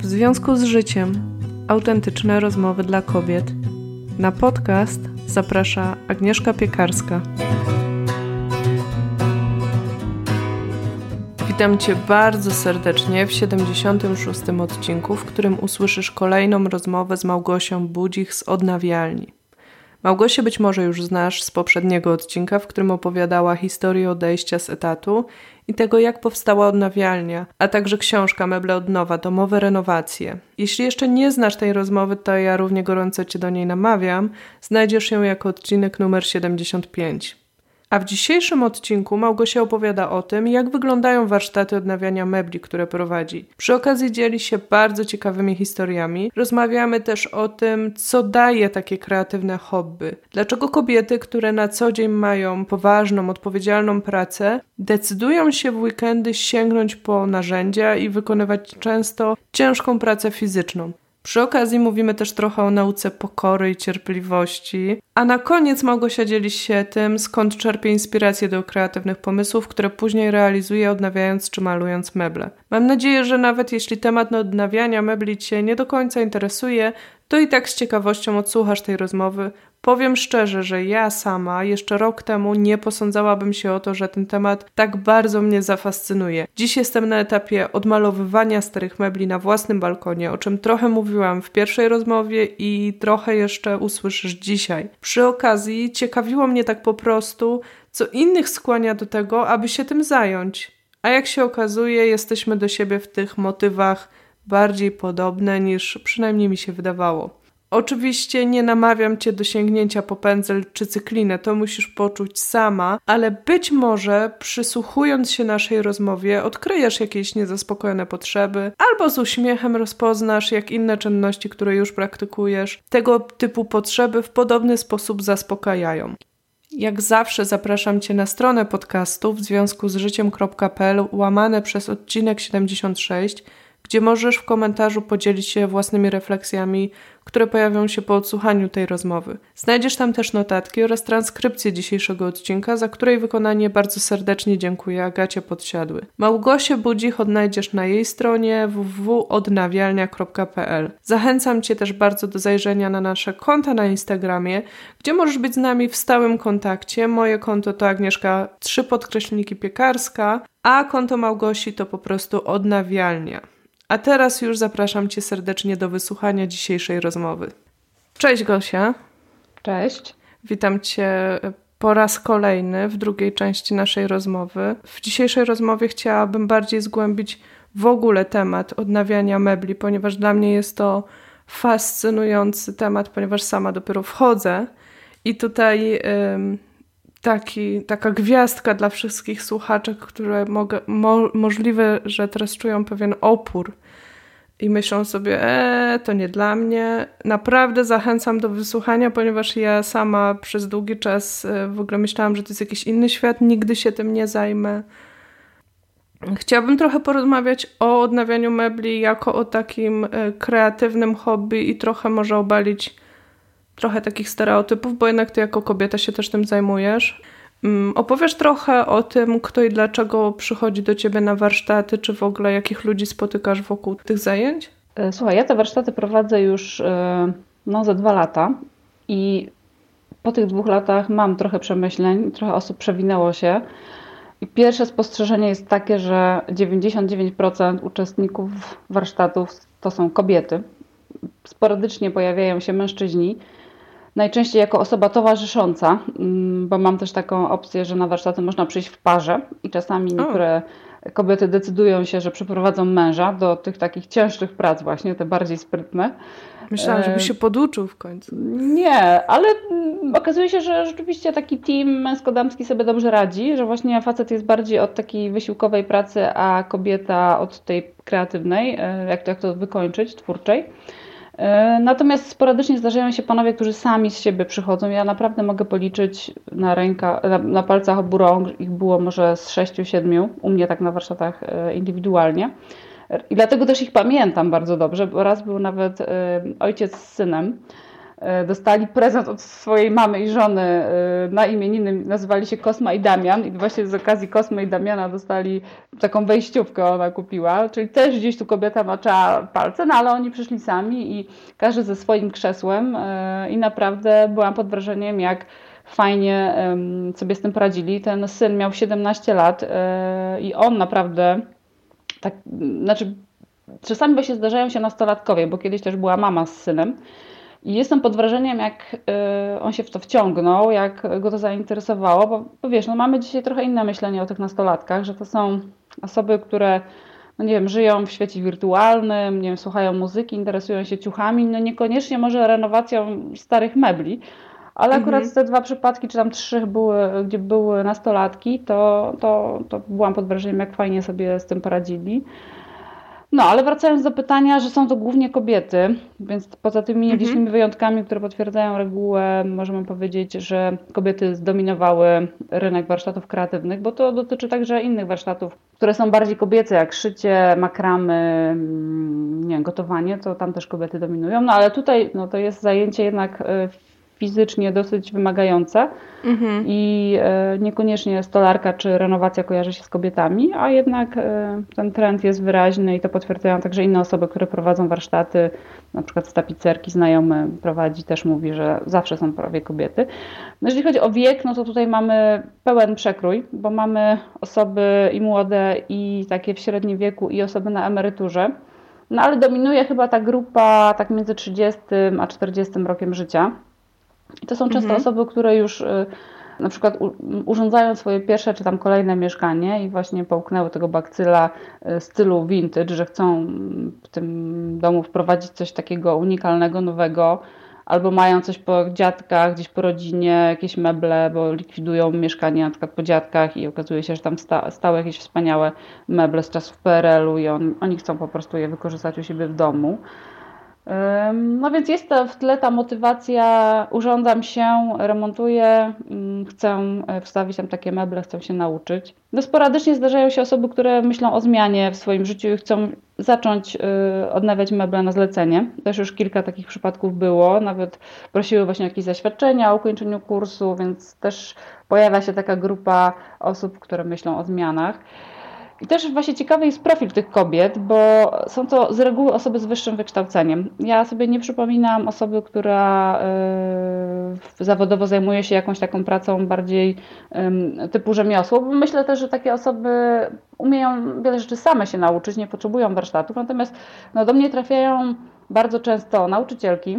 W związku z życiem autentyczne rozmowy dla kobiet. Na podcast zaprasza Agnieszka Piekarska. Witam Cię bardzo serdecznie w 76. odcinku, w którym usłyszysz kolejną rozmowę z Małgosią Budzich z Odnawialni. Małgosię być może już znasz z poprzedniego odcinka, w którym opowiadała historię odejścia z etatu i tego, jak powstała odnawialnia, a także książka Meble od nowa, domowe renowacje. Jeśli jeszcze nie znasz tej rozmowy, to ja równie gorąco Cię do niej namawiam. Znajdziesz ją jako odcinek numer 75. A w dzisiejszym odcinku Małgosia opowiada o tym, jak wyglądają warsztaty odnawiania mebli, które prowadzi. Przy okazji dzieli się bardzo ciekawymi historiami. Rozmawiamy też o tym, co daje takie kreatywne hobby. Dlaczego kobiety, które na co dzień mają poważną, odpowiedzialną pracę, decydują się w weekendy sięgnąć po narzędzia i wykonywać często ciężką pracę fizyczną. Przy okazji mówimy też trochę o nauce pokory i cierpliwości. A na koniec Małgosia dzieli się tym, skąd czerpie inspiracje do kreatywnych pomysłów, które później realizuje odnawiając czy malując meble. Mam nadzieję, że nawet jeśli temat odnawiania mebli Cię nie do końca interesuje, to i tak z ciekawością odsłuchasz tej rozmowy, Powiem szczerze, że ja sama jeszcze rok temu nie posądzałabym się o to, że ten temat tak bardzo mnie zafascynuje. Dziś jestem na etapie odmalowywania starych mebli na własnym balkonie, o czym trochę mówiłam w pierwszej rozmowie i trochę jeszcze usłyszysz dzisiaj. Przy okazji ciekawiło mnie tak po prostu, co innych skłania do tego, aby się tym zająć. A jak się okazuje, jesteśmy do siebie w tych motywach bardziej podobne niż przynajmniej mi się wydawało. Oczywiście nie namawiam cię do sięgnięcia po pędzel czy cyklinę, to musisz poczuć sama, ale być może przysłuchując się naszej rozmowie odkryjesz jakieś niezaspokojone potrzeby, albo z uśmiechem rozpoznasz, jak inne czynności, które już praktykujesz, tego typu potrzeby w podobny sposób zaspokajają. Jak zawsze zapraszam Cię na stronę podcastu w związku z życiem.pl łamane przez odcinek 76 gdzie możesz w komentarzu podzielić się własnymi refleksjami, które pojawią się po odsłuchaniu tej rozmowy. Znajdziesz tam też notatki oraz transkrypcję dzisiejszego odcinka, za której wykonanie bardzo serdecznie dziękuję Agacie Podsiadły. Małgosię Budzich odnajdziesz na jej stronie www.odnawialnia.pl. Zachęcam Cię też bardzo do zajrzenia na nasze konta na Instagramie, gdzie możesz być z nami w stałym kontakcie. Moje konto to Agnieszka 3 podkreślniki piekarska, a konto Małgosi to po prostu odnawialnia. A teraz już zapraszam Cię serdecznie do wysłuchania dzisiejszej rozmowy. Cześć Gosia. Cześć. Witam Cię po raz kolejny w drugiej części naszej rozmowy. W dzisiejszej rozmowie chciałabym bardziej zgłębić w ogóle temat odnawiania mebli, ponieważ dla mnie jest to fascynujący temat, ponieważ sama dopiero wchodzę i tutaj taki, taka gwiazdka dla wszystkich słuchaczek, które mogę, mo, możliwe, że teraz czują pewien opór i myślą sobie, e, to nie dla mnie. Naprawdę zachęcam do wysłuchania, ponieważ ja sama przez długi czas e, w ogóle myślałam, że to jest jakiś inny świat, nigdy się tym nie zajmę. Chciałabym trochę porozmawiać o odnawianiu mebli jako o takim e, kreatywnym hobby i trochę może obalić trochę takich stereotypów, bo jednak ty jako kobieta się też tym zajmujesz. Mm, opowiesz trochę o tym, kto i dlaczego przychodzi do ciebie na warsztaty, czy w ogóle jakich ludzi spotykasz wokół tych zajęć? E, słuchaj, ja te warsztaty prowadzę już e, no, za dwa lata i po tych dwóch latach mam trochę przemyśleń, trochę osób przewinęło się. I pierwsze spostrzeżenie jest takie, że 99% uczestników warsztatów to są kobiety. Sporadycznie pojawiają się mężczyźni, najczęściej jako osoba towarzysząca, mm, bo mam też taką opcję, że na warsztaty można przyjść w parze i czasami niektóre kobiety decydują się, że przyprowadzą męża do tych takich cięższych prac właśnie, te bardziej sprytne. Myślałam, żeby e, się poduczył w końcu. Nie, ale mm, okazuje się, że rzeczywiście taki team męsko-damski sobie dobrze radzi, że właśnie facet jest bardziej od takiej wysiłkowej pracy, a kobieta od tej kreatywnej, e, jak to, jak to wykończyć, twórczej. E, natomiast sporadycznie zdarzają się panowie, którzy sami z siebie przychodzą. Ja naprawdę mogę policzyć na, ręka, na, na palcach obu rąk, ich było może z sześciu, siedmiu, u mnie tak na warsztatach e, indywidualnie. I dlatego też ich pamiętam bardzo dobrze, bo raz był nawet e, ojciec z synem. E, dostali prezent od swojej mamy i żony e, na imieniny, nazywali się Kosma i Damian. I właśnie z okazji Kosmy i Damiana dostali taką wejściówkę ona kupiła, czyli też gdzieś tu kobieta maczała palce, no ale oni przyszli sami i każdy ze swoim krzesłem. E, i naprawdę byłam pod wrażeniem jak fajnie sobie z tym poradzili. Ten syn miał 17 lat i on naprawdę tak, znaczy czasami właśnie zdarzają się nastolatkowie, bo kiedyś też była mama z synem i jestem pod wrażeniem, jak y, on się w to wciągnął, jak go to zainteresowało, bo, bo wiesz, no mamy dzisiaj trochę inne myślenie o tych nastolatkach, że to są osoby, które no nie wiem, żyją w świecie wirtualnym, nie wiem, słuchają muzyki, interesują się ciuchami, no niekoniecznie może renowacją starych mebli, ale akurat mhm. te dwa przypadki, czy tam trzy były, gdzie były nastolatki, to, to, to byłam pod wrażeniem, jak fajnie sobie z tym poradzili. No, ale wracając do pytania, że są to głównie kobiety, więc poza tymi mhm. nielicznymi wyjątkami, które potwierdzają regułę, możemy powiedzieć, że kobiety zdominowały rynek warsztatów kreatywnych, bo to dotyczy także innych warsztatów, które są bardziej kobiece, jak szycie, makramy, mm, nie gotowanie, to tam też kobiety dominują. No ale tutaj no, to jest zajęcie jednak e, fizycznie dosyć wymagające mhm. i e, niekoniecznie stolarka czy renowacja kojarzy się z kobietami, a jednak e, ten trend jest wyraźny i to potwierdzają także inne osoby, które prowadzą warsztaty, na przykład z tapicerki znajomy prowadzi, też mówi, że zawsze są prawie kobiety. No jeżeli chodzi o wiek, no to tutaj mamy pełen przekrój, bo mamy osoby i młode, i takie w średnim wieku, i osoby na emeryturze. No ale dominuje chyba ta grupa tak między 30 a 40 rokiem życia. To są często mhm. osoby, które już y, na przykład urządzają swoje pierwsze czy tam kolejne mieszkanie i właśnie połknęły tego bakcyla y, stylu vintage, że chcą w tym domu wprowadzić coś takiego unikalnego, nowego, albo mają coś po dziadkach, gdzieś po rodzinie, jakieś meble, bo likwidują mieszkanie na przykład po dziadkach i okazuje się, że tam sta, stały jakieś wspaniałe meble z czasów PRL-u i on, oni chcą po prostu je wykorzystać u siebie w domu. No więc jest to w tle ta motywacja, urządzam się, remontuję, mm, chcę e, wstawić tam takie meble, chcę się nauczyć. No sporadycznie zdarzają się osoby, które myślą o zmianie w swoim życiu i chcą zacząć e, odnawiać meble na zlecenie. Też już kilka takich przypadków było, nawet prosiły właśnie jakieś zaświadczenia o ukończeniu kursu, więc też pojawia się taka grupa osób, które myślą o zmianach. I też właśnie ciekawy jest profil tych kobiet, bo są to z reguły osoby z wyższym wykształceniem. Ja sobie nie przypominam osoby, która y, zawodowo zajmuje się jakąś taką pracą bardziej typu rzemiosło, bo myślę też, że takie osoby umieją wiele rzeczy same się nauczyć, nie potrzebują warsztatów, natomiast no, do mnie trafiają bardzo często nauczycielki,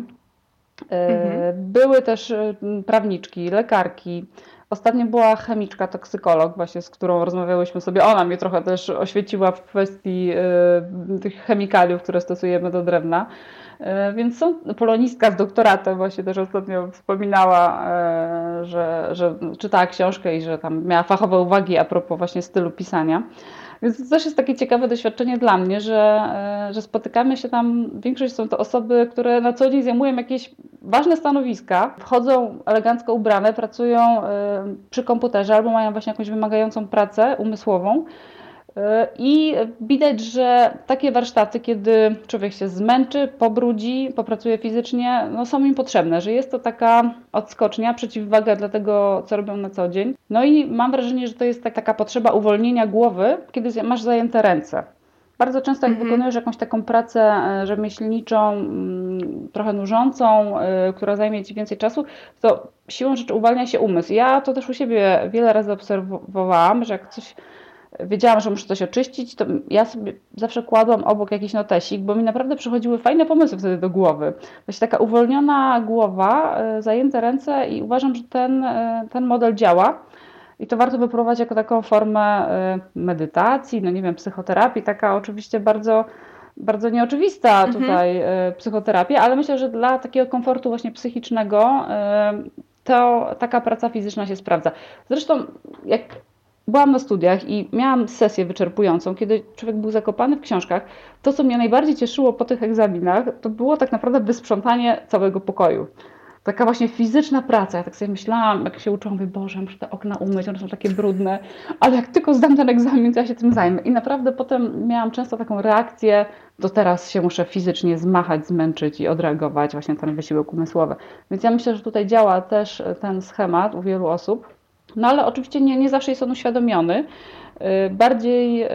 y, mhm. były też y, prawniczki, lekarki, Ostatnio była chemiczka, toksykolog, właśnie z którą rozmawiałyśmy sobie. Ona mnie trochę też oświeciła w kwestii y, tych chemikaliów, które stosujemy do drewna. Y, więc są polonistka z doktoratem, właśnie też ostatnio wspominała, y, że, że czytała książkę i że tam miała fachowe uwagi a propos właśnie stylu pisania. Więc to też jest takie ciekawe doświadczenie dla mnie, że, e, że spotykamy się tam, większość są to osoby, które na co dzień zajmują jakieś ważne stanowiska, wchodzą elegancko ubrane, pracują e, przy komputerze albo mają właśnie jakąś wymagającą pracę umysłową. I widać, że takie warsztaty, kiedy człowiek się zmęczy, pobrudzi, popracuje fizycznie, no są im potrzebne, że jest to taka odskocznia, przeciwwaga dla tego, co robią na co dzień. No i mam wrażenie, że to jest tak, taka potrzeba uwolnienia głowy, kiedy masz zajęte ręce. Bardzo często, jak mhm. wykonujesz jakąś taką pracę e, rzemieślniczą, mm, trochę nużącą, e, która zajmie ci więcej czasu, to siłą rzeczy uwalnia się umysł. Ja to też u siebie wiele razy obserwowałam, że jak coś wiedziałam, że muszę coś oczyścić, to ja sobie zawsze kładłam obok jakiś notesik, bo mi naprawdę przychodziły fajne pomysły wtedy do głowy. Właśnie taka uwolniona głowa, e, zajęte ręce i uważam, że ten, e, ten model działa. I to warto wypróbować jako taką formę e, medytacji, no nie wiem, psychoterapii, taka oczywiście bardzo, bardzo nieoczywista mhm. tutaj psychoterapia, ale myślę, że dla takiego komfortu właśnie psychicznego to taka praca fizyczna się sprawdza. Zresztą jak byłam na studiach i miałam sesję wyczerpującą, kiedy człowiek był zakopany w książkach. To, co mnie najbardziej cieszyło po tych egzaminach, to było tak naprawdę wysprzątanie całego pokoju. taka właśnie fizyczna praca. Ja tak sobie myślałam, jak się uczyłam, mówię, Boże, muszę te okna umyć, one są takie brudne, ale jak tylko zdam ten egzamin, to ja się tym zajmę. I naprawdę potem miałam często taką reakcję, to teraz się muszę fizycznie zmachać, zmęczyć i odreagować właśnie ten wysiłek umysłowy. Więc ja myślę, że tutaj działa też ten schemat u wielu osób. No ale oczywiście nie, nie zawsze jest on uświadomiony. Y, bardziej y,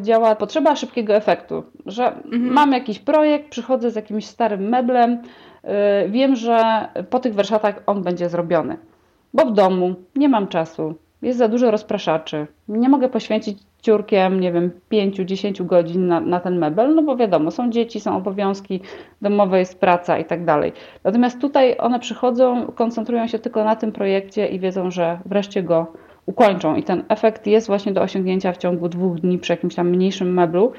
działa potrzeba szybkiego efektu, że mhm. mam jakiś projekt, przychodzę z jakimś starym meblem, y, wiem, że po tych warsztatach on będzie zrobiony, bo w domu nie mam czasu, jest za dużo rozpraszaczy, nie mogę poświęcić ciurkiem, nie wiem, 5-10 godzin na, na ten mebel, no bo wiadomo, są dzieci, są obowiązki domowe, jest praca i tak dalej. Natomiast tutaj one przychodzą, koncentrują się tylko na tym projekcie i wiedzą, że wreszcie go ukończą. I ten efekt jest właśnie do osiągnięcia w ciągu dwóch dni przy jakimś tam mniejszym meblu.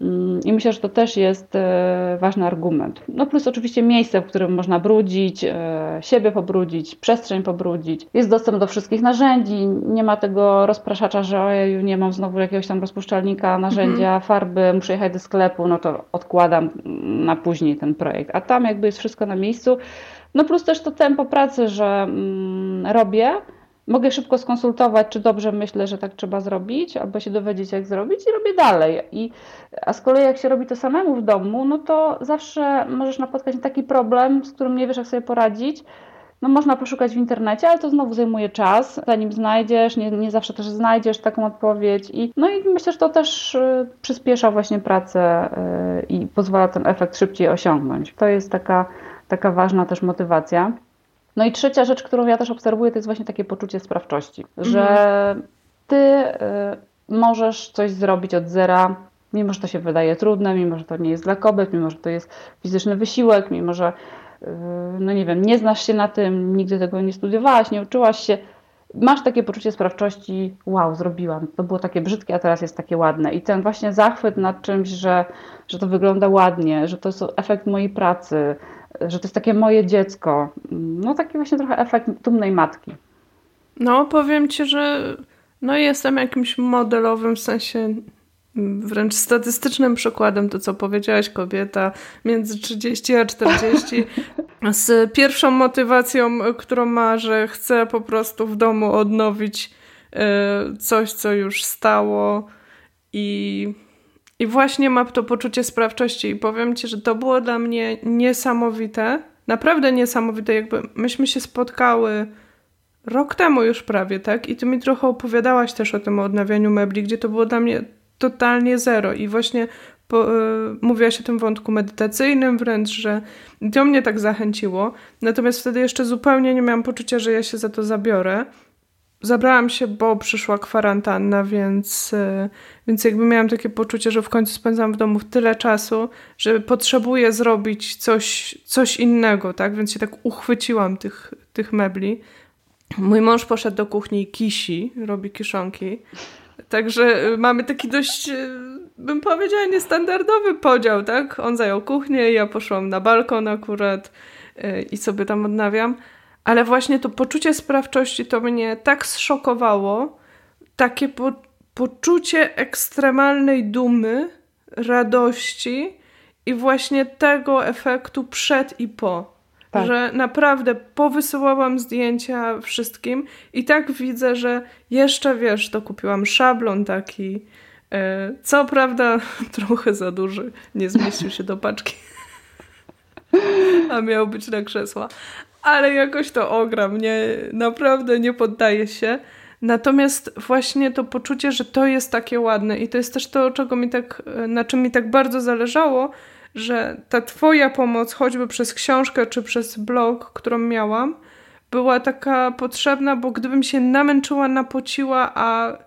Mm, I myślę, że to też jest e, ważny argument. No plus oczywiście miejsce, w którym można brudzić, e, siebie pobrudzić, przestrzeń pobrudzić. Jest dostęp do wszystkich narzędzi, nie ma tego rozpraszacza, że ojeju, nie mam znowu jakiegoś tam rozpuszczalnika, narzędzia, mhm. farby, muszę jechać do sklepu, no to odkładam na później ten projekt. A tam jakby jest wszystko na miejscu. No plus też to tempo pracy, że mm, robię, Mogę szybko skonsultować, czy dobrze myślę, że tak trzeba zrobić, albo się dowiedzieć, jak zrobić i robię dalej. I, a z kolei jak się robi to samemu w domu, no to zawsze możesz napotkać taki problem, z którym nie wiesz, jak sobie poradzić. No można poszukać w internecie, ale to znowu zajmuje czas, zanim znajdziesz, nie, nie zawsze też znajdziesz taką odpowiedź. I, no i myślę, że to też y, przyspiesza właśnie pracę y, i pozwala ten efekt szybciej osiągnąć. To jest taka, taka ważna też motywacja. No i trzecia rzecz, którą ja też obserwuję, to jest właśnie takie poczucie sprawczości, mhm. że ty y, możesz coś zrobić od zera, mimo że to się wydaje trudne, mimo że to nie jest dla kobiet, mimo że to jest fizyczny wysiłek, mimo że y, no nie wiem, nie znasz się na tym, nigdy tego nie studiowałaś, nie uczyłaś się, masz takie poczucie sprawczości, wow, zrobiłam, to było takie brzydkie, a teraz jest takie ładne. I ten właśnie zachwyt nad czymś, że, że to wygląda ładnie, że to jest efekt mojej pracy, że to jest takie moje dziecko. No taki właśnie trochę efekt dumnej matki. No powiem Ci, że no jestem jakimś modelowym w sensie wręcz statystycznym przykładem to, co powiedziałaś, kobieta między 30 a 40 z pierwszą motywacją, którą ma, że chce po prostu w domu odnowić e, coś, co już stało i i właśnie ma to poczucie sprawczości i powiem Ci, że to było dla mnie niesamowite, naprawdę niesamowite, jakby myśmy się spotkały rok temu już prawie, tak? I Ty mi trochę opowiadałaś też o tym odnawianiu mebli, gdzie to było dla mnie totalnie zero i właśnie po, y, mówiłaś o tym wątku medytacyjnym wręcz, że to mnie tak zachęciło. Natomiast wtedy jeszcze zupełnie nie miałam poczucia, że ja się za to zabiorę zabrałam się, bo przyszła kwarantanna, więc, e, więc jakby miałam takie poczucie, że w końcu spędzam w domu tyle czasu, że potrzebuję zrobić coś, coś innego, tak? Więc się tak uchwyciłam tych, tych mebli. Mój mąż poszedł do kuchni i kisi, robi kiszonki. Także e, mamy taki dość, e, bym powiedziała, niestandardowy podział, tak? On zajął kuchnię, ja poszłam na balkon akurat i sobie tam odnawiam ale właśnie to poczucie sprawczości to mnie tak zszokowało, takie po, poczucie ekstremalnej dumy, radości i właśnie tego efektu przed i po. Tak. Że naprawdę powysyłałam zdjęcia wszystkim i tak widzę, że jeszcze wiesz, dokupiłam szablon taki. E, co prawda trochę za duży, nie zmieścił się do paczki. A miał być na krzesła ale jakoś to ogram, nie, naprawdę nie poddaję się. Natomiast właśnie to poczucie, że to jest takie ładne i to jest też to, czego mi tak, na czym mi tak bardzo zależało, że ta twoja pomoc, choćby przez książkę czy przez blog, którą miałam, była taka potrzebna, bo gdybym się namęczyła, napociła, a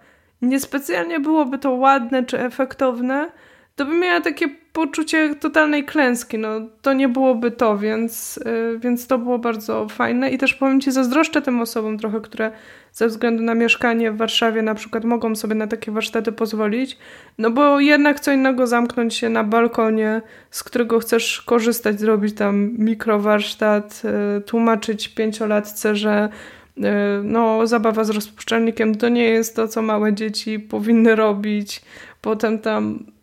niespecjalnie byłoby to ładne czy efektowne, to bym miała takie poczucie totalnej klęski. No, to nie byłoby to, więc, yy, więc to było bardzo fajne. I też powiem Ci, zazdroszczę tym osobom trochę, które ze względu na mieszkanie w Warszawie na przykład mogą sobie na takie warsztaty pozwolić. No bo jednak co innego zamknąć się na balkonie, z którego chcesz korzystać, zrobić tam mikrowarsztat, yy, tłumaczyć pięciolatce, że y, no, zabawa z rozpuszczalnikiem to nie jest to, co małe dzieci powinny robić. Potem tam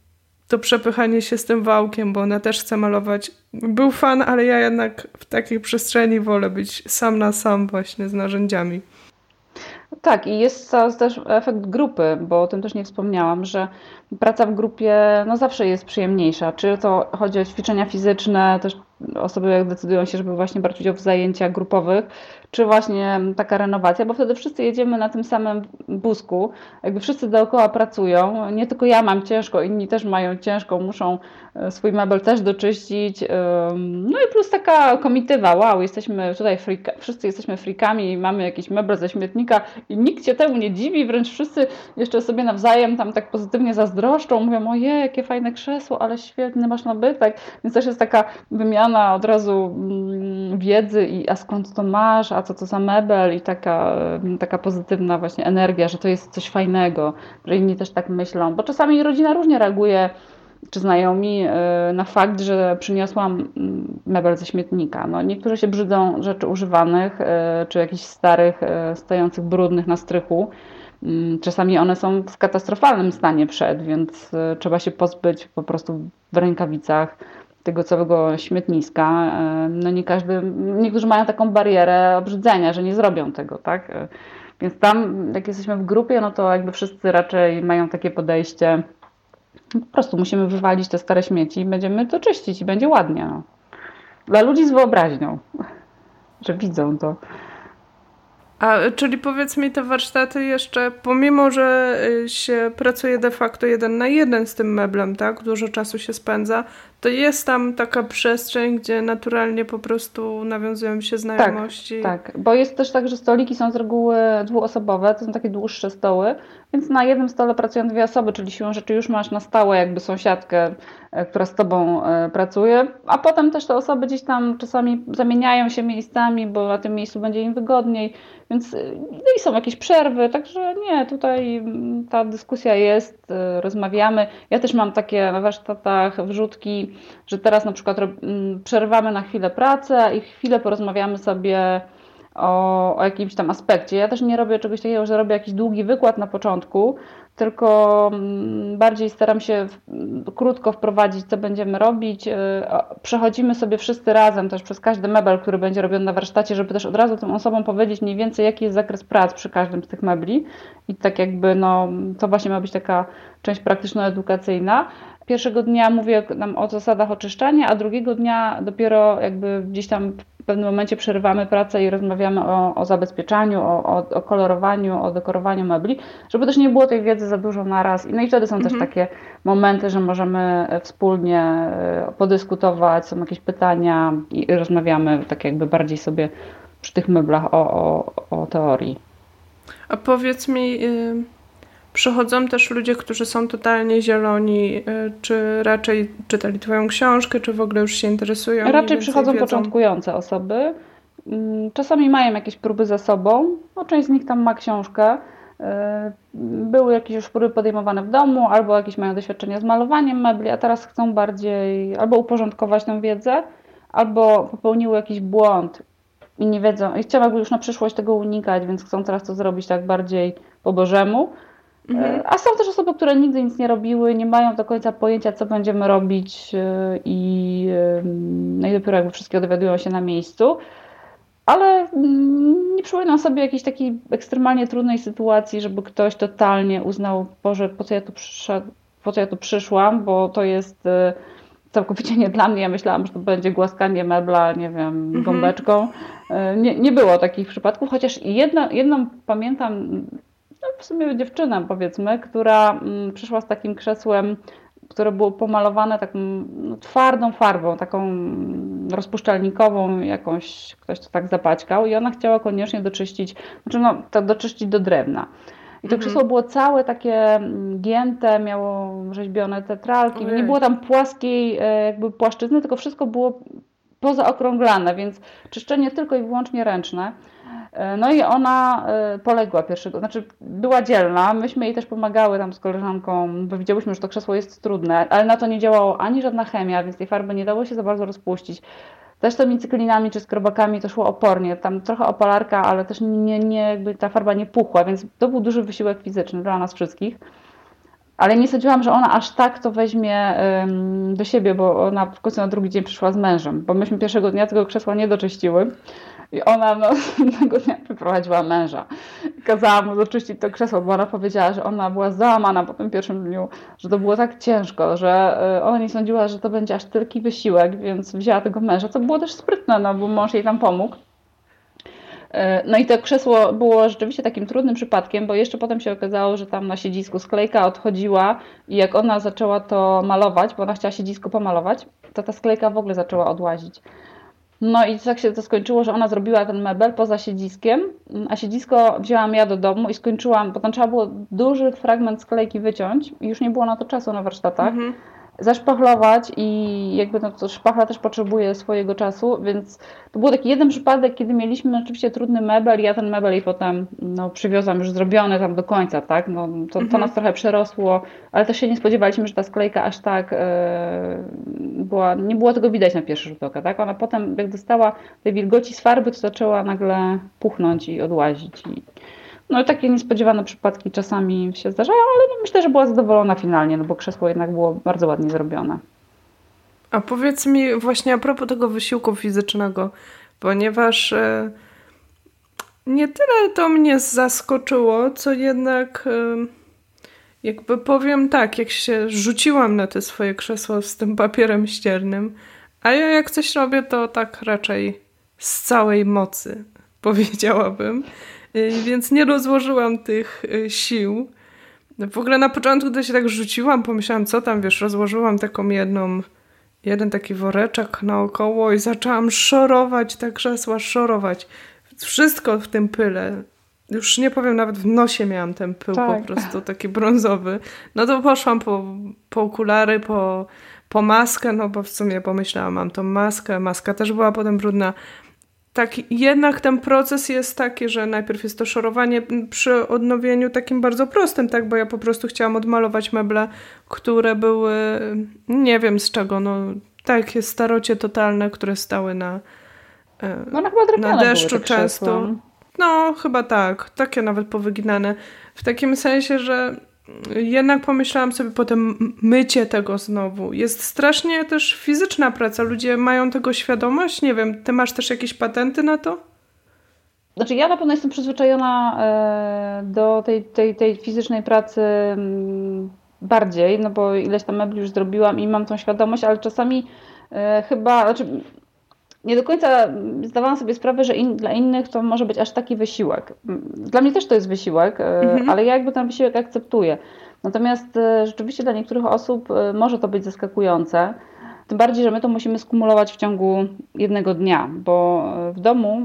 to przepychanie się z tym wałkiem, bo ona też chce malować. Był fan, ale ja jednak w takiej przestrzeni wolę być sam na sam właśnie z narzędziami. Tak, i jest też efekt grupy, bo o tym też nie wspomniałam, że praca w grupie no zawsze jest przyjemniejsza. Czy to chodzi o ćwiczenia fizyczne, też osoby jak decydują się, żeby właśnie brać udział w zajęciach grupowych, czy właśnie taka renowacja, bo wtedy wszyscy jedziemy na tym samym wózku, jakby wszyscy dookoła pracują, nie tylko ja mam ciężko, inni też mają ciężko, muszą e, swój mebel też doczyścić, no i plus taka komitywa, wow, jesteśmy tutaj freaka, wszyscy jesteśmy freakami i mamy jakieś meble ze śmietnika i nikt się temu nie dziwi, wręcz wszyscy jeszcze sobie nawzajem tam tak pozytywnie zazdroszczą, mówią, ojej, jakie fajne krzesło, ale świetny masz nabytek, więc też jest taka wymiana od razu mm, wiedzy i a skąd to masz, a co to za mebel i taka, taka pozytywna właśnie energia, że to jest coś fajnego, że inni też tak myślą, bo czasami rodzina różnie reaguje, czy znajomi, e, na fakt, że przyniosłam mm, mebel ze śmietnika. No, niektórzy się brzydzą rzeczy używanych, e, czy jakichś starych, e, stojących brudnych na strychu. Mm, czasami one są w katastrofalnym stanie przed, więc trzeba się pozbyć po prostu w rękawicach tego całego śmietniska. No nie każdy, niektórzy mają taką barierę obrzydzenia, że nie zrobią tego, tak? Więc tam, jak jesteśmy w grupie, no to jakby wszyscy raczej mają takie podejście, po prostu musimy wywalić te stare śmieci i będziemy to czyścić i będzie ładnie. No. Dla ludzi z wyobraźnią, że widzą to. A czyli powiedz mi, te warsztaty jeszcze, pomimo że y, się pracuje de facto jeden na jeden z tym meblem, tak? Dużo czasu się spędza, to jest tam taka przestrzeń, gdzie naturalnie po prostu nawiązują się znajomości. Tak, tak, bo jest też tak, że stoliki są z reguły dwuosobowe, to są takie dłuższe stoły, więc na jednym stole pracują dwie osoby, czyli siłą rzeczy już masz na stałe jakby sąsiadkę, e, która z tobą e, pracuje, a potem też te osoby gdzieś tam czasami zamieniają się miejscami, bo na tym miejscu będzie im wygodniej, więc e, no i są jakieś przerwy, także nie, tutaj mm, ta dyskusja jest, rozmawiamy. Ja też mam takie na warsztatach wrzutki, że teraz na przykład mm, przerwamy na chwilę pracę i chwilę porozmawiamy sobie o, o jakimś tam aspekcie. Ja też nie robię czegoś takiego, że robię jakiś długi wykład na początku, tylko mm, bardziej staram się krótko wprowadzić, co będziemy robić. Y, przechodzimy sobie wszyscy razem też przez każdy mebel, który będzie robiony na warsztacie, żeby też od razu tym osobom powiedzieć mniej więcej, jaki jest zakres prac przy każdym z tych mebli. I tak jakby, no, to właśnie ma być taka część praktyczno-edukacyjna. Pierwszego dnia mówię nam o zasadach oczyszczania, a drugiego dnia dopiero jakby gdzieś tam w pewnym momencie przerywamy pracę i rozmawiamy o, o zabezpieczaniu, o, o, o, kolorowaniu, o dekorowaniu mebli, żeby też nie było tej wiedzy za dużo na raz. No i wtedy są mhm. też takie momenty, że możemy wspólnie e, podyskutować, są jakieś pytania i rozmawiamy tak jakby bardziej sobie przy tych meblach o, o, o teorii. A powiedz mi, Przychodzą też ludzie, którzy są totalnie zieloni, y, czy raczej czytali Twoją książkę, czy w ogóle już się interesują? Raczej przychodzą wiedzą. początkujące osoby. Mm, czasami mają jakieś próby za sobą, no, część z nich tam ma książkę. Y, były jakieś już próby podejmowane w domu, albo jakieś mają doświadczenia z malowaniem mebli, a teraz chcą bardziej albo uporządkować tę wiedzę, albo popełniły jakiś błąd i nie wiedzą, i chciałaby już na przyszłość tego unikać, więc chcą teraz to zrobić tak bardziej po Bożemu. Mhm. A są też osoby, które nigdy nic nie robiły, nie mają do końca pojęcia, co będziemy robić e, i, no i dopiero jakby wszystkie dowiadują się na miejscu. Ale mm, nie przypominam sobie jakiejś takiej ekstremalnie trudnej sytuacji, żeby ktoś totalnie uznał, Boże, po co ja tu, przyszedł, po co ja tu przyszłam, bo to jest e, całkowicie nie dla mnie. Ja myślałam, że to będzie głaskanie mebla, nie wiem, mhm. gąbeczką. E, nie, nie było takich przypadków, chociaż jedno, jedną pamiętam no w sumie dziewczynę powiedzmy, która mm, przyszła z takim krzesłem, które było pomalowane taką no, twardą farbą, taką mm, rozpuszczalnikową, jakąś, ktoś to tak zapaćkał i ona chciała koniecznie doczyścić, znaczy no, to doczyścić do drewna. I to mhm. krzesło było całe takie mm, gięte, miało rzeźbione tetralki, Ojej. nie było tam płaskiej e, jakby płaszczyzny, tylko wszystko było pozaokrąglane, więc czyszczenie tylko i wyłącznie ręczne. E, no i ona e, poległa pierwszego, znaczy była dzielna, myśmy jej też pomagały tam z koleżanką, bo widziałyśmy, że to krzesło jest trudne, ale na to nie działało ani żadna chemia, więc tej farby nie dało się za bardzo rozpuścić. Też tymi cyklinami czy skrobakami to szło opornie, tam trochę opalarka, ale też nie, nie, jakby ta farba nie puchła, więc to był duży wysiłek fizyczny dla nas wszystkich. ale nie sądziłam, że ona aż tak to weźmie do siebie, bo ona w końcu na drugi dzień przyszła z mężem, bo myśmy pierwszego dnia tego krzesła nie doczyściły. I ona no, tego dnia wyprowadziła męża. Kazała mu doczyścić to krzesło, bo ona powiedziała, że ona była załamana po tym pierwszym dniu, że to było tak ciężko, że e, ona nie sądziła, że to będzie aż taki wysiłek, więc wzięła tego męża, co było też sprytne, no bo mąż jej tam pomógł. E, no i to krzesło było rzeczywiście takim trudnym przypadkiem, bo jeszcze potem się okazało, że tam na siedzisku sklejka odchodziła i jak ona zaczęła to malować, bo ona chciała siedzisko pomalować, to ta sklejka w ogóle zaczęła odłazić. No i tak się to skończyło, że ona zrobiła ten mebel poza siedziskiem, a siedzisko wzięłam ja do domu i skończyłam, bo tam trzeba było duży fragment sklejki wyciąć i już nie było na to czasu na warsztatach. Mhm zaszpachlować i jakby no to szpachla też potrzebuje swojego czasu, więc to był taki jeden przypadek, kiedy mieliśmy oczywiście trudny mebel. Ja ten mebel i potem no, przywiozłam już zrobiony tam do końca, tak, no, to, to mhm. nas trochę przerosło, ale też się nie spodziewaliśmy, że ta sklejka aż tak e, była, nie było tego widać na pierwszy rzut oka, tak, ona potem jak dostała tej wilgoci z farby, to zaczęła nagle puchnąć i odłazić i no takie niespodziewane przypadki czasami się zdarzają, ale no myślę, że była zadowolona finalnie, no bo krzesło jednak było bardzo ładnie zrobione. A powiedz mi właśnie a propos tego wysiłku fizycznego, ponieważ e, nie tyle to mnie zaskoczyło, co jednak e, jakby powiem tak, jak się rzuciłam na te swoje krzesło z tym papierem ściernym, a ja jak coś robię, to tak raczej z całej mocy, powiedziałabym. Y, więc nie rozłożyłam tych y, sił. W ogóle na początku, gdy się tak rzuciłam, pomyślałam, co tam, wiesz, rozłożyłam taką jedną, jeden taki woreczek naokoło i zaczęłam szorować te krzesła, szorować. Wszystko w tym pyle. Już nie powiem, nawet w nosie miałam ten pył tak. po prostu taki brązowy. No to poszłam po, po okulary, po, po maskę, no bo w sumie pomyślałam, mam tą maskę, maska też była potem brudna tak, jednak ten proces jest taki, że najpierw jest to szorowanie przy odnowieniu takim bardzo prostym, tak, bo ja po prostu chciałam odmalować meble, które były, nie wiem z czego, no takie starocie totalne, które stały na, e, no, na deszczu często. No, chyba tak, takie nawet powyginane. W takim sensie, że jednak pomyślałam sobie potem mycie tego znowu. Jest strasznie też fizyczna praca. Ludzie mają tego świadomość. Nie wiem, ty masz też jakieś patenty na to? Znaczy ja na pewno jestem przyzwyczajona e, do tej, tej, tej fizycznej pracy mm, bardziej, no bo ileś tam mebli już zrobiłam i mam tą świadomość, ale czasami e, chyba, znaczy nie do końca zdawałam sobie sprawę, że in, dla innych to może być aż taki wysiłek. Dla mnie też to jest wysiłek, e, mhm. ale ja jakby ten wysiłek akceptuję. Natomiast e, rzeczywiście dla niektórych osób e, może to być zaskakujące. Tym bardziej, że my to musimy skumulować w ciągu jednego dnia, bo w domu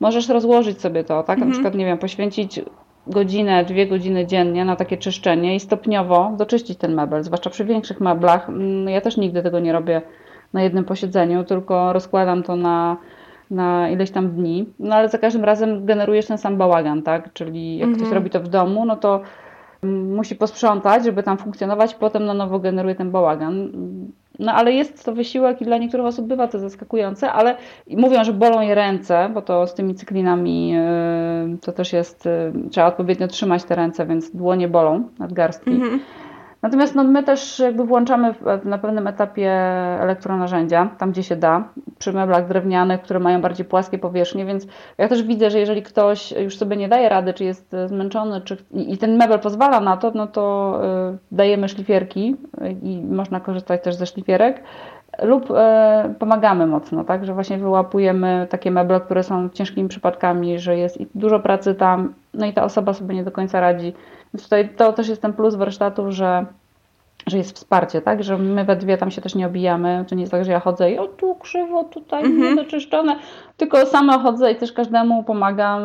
możesz rozłożyć sobie to, tak? Mhm. Na przykład, nie wiem, poświęcić godzinę, dwie godziny dziennie na takie czyszczenie i stopniowo doczyścić ten mebel, zwłaszcza przy większych meblach. Mm, ja też nigdy tego nie robię na jednym posiedzeniu, tylko rozkładam to na, na ileś tam dni. No ale za każdym razem generujesz ten sam bałagan, tak? Czyli jak ktoś mhm. robi to w domu, no to musi posprzątać, żeby tam funkcjonować, potem na nowo generuje ten bałagan. No ale jest to wysiłek i dla niektórych osób bywa to zaskakujące, ale mówią, że bolą je ręce, bo to z tymi cyklinami y, to też jest, y, trzeba odpowiednio trzymać te ręce, więc dłonie bolą, nadgarstki. Mhm. Natomiast no, my też jakby włączamy na pewnym etapie elektronarzędzia, tam gdzie się da, przy meblach drewnianych, które mają bardziej płaskie powierzchnie, więc ja też widzę, że jeżeli ktoś już sobie nie daje rady, czy jest zmęczony, czy, i ten mebel pozwala na to, no to y, dajemy szlifierki i można korzystać też ze szlifierek lub e, pomagamy mocno, tak, że właśnie wyłapujemy takie meble, które są ciężkimi przypadkami, że jest dużo pracy tam, no i ta osoba sobie nie do końca radzi więc tutaj to też jest ten plus warsztatu, że, że jest wsparcie, tak? Że my we dwie tam się też nie obijamy. To nie jest tak, że ja chodzę i o tu krzywo, tutaj mhm. niedoczyszczone, tylko sama chodzę i też każdemu pomagam,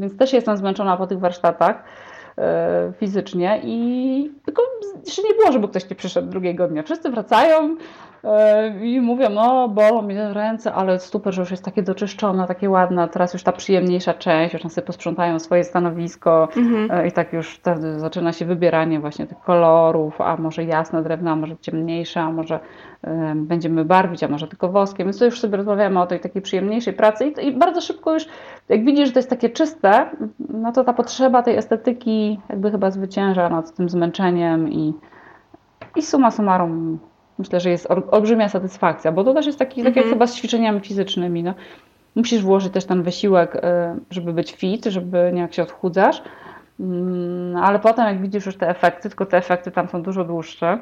więc też jestem zmęczona po tych warsztatach e, fizycznie i tylko jeszcze nie było, żeby ktoś nie przyszedł drugiego dnia. Wszyscy wracają, I mówią, no bolą mnie ręce, ale super, że już jest takie doczyszczone, takie ładne. Teraz już ta przyjemniejsza część, już tam sobie posprzątają swoje stanowisko mhm. E, i tak już wtedy zaczyna się wybieranie właśnie tych kolorów, a może jasne drewno, a może ciemniejsze, a może będziemy barwić, a może tylko woskiem. Więc to już sobie rozmawiamy o tej takiej przyjemniejszej pracy I, i bardzo szybko już, jak widzisz, że to jest takie czyste, no to ta potrzeba tej estetyki jakby chyba zwycięża nad tym zmęczeniem i, i suma summarum myślę, że jest olbrzymia satysfakcja, bo to też jest taki, tak jak mhm. chyba z ćwiczeniami fizycznymi. No. Musisz włożyć też ten wysiłek, y, żeby być fit, żeby nie jak się odchudzasz, ale potem jak widzisz już te efekty, tylko te efekty tam są dużo dłuższe.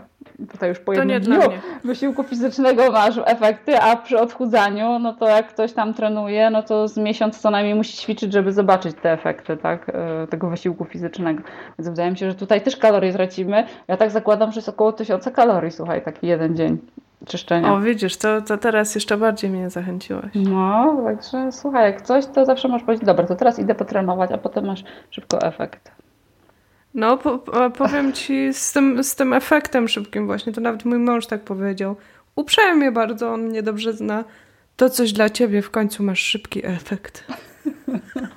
Tutaj już po jednym dniu wysiłku fizycznego masz efekty, a przy odchudzaniu, no to jak ktoś tam trenuje, no to z miesiąc co najmniej musi ćwiczyć, żeby zobaczyć te efekty tak, e, tego wysiłku fizycznego. Więc wydaje mi się, że tutaj też kalorie tracimy. Ja tak zakładam, że jest około tysiąca kalorii, słuchaj, taki jeden dzień czyszczenia. O, widzisz, to, to teraz jeszcze bardziej mnie zachęciłaś. No, także słuchaj, jak coś, to zawsze możesz powiedzieć, dobra, to teraz idę potrenować, a potem masz szybko efekt. No, po, powiem Ci z tym, z tym efektem szybkim właśnie, to nawet mój mąż tak powiedział. Uprzejmie bardzo, on mnie dobrze zna. To coś dla Ciebie, w końcu masz szybki efekt.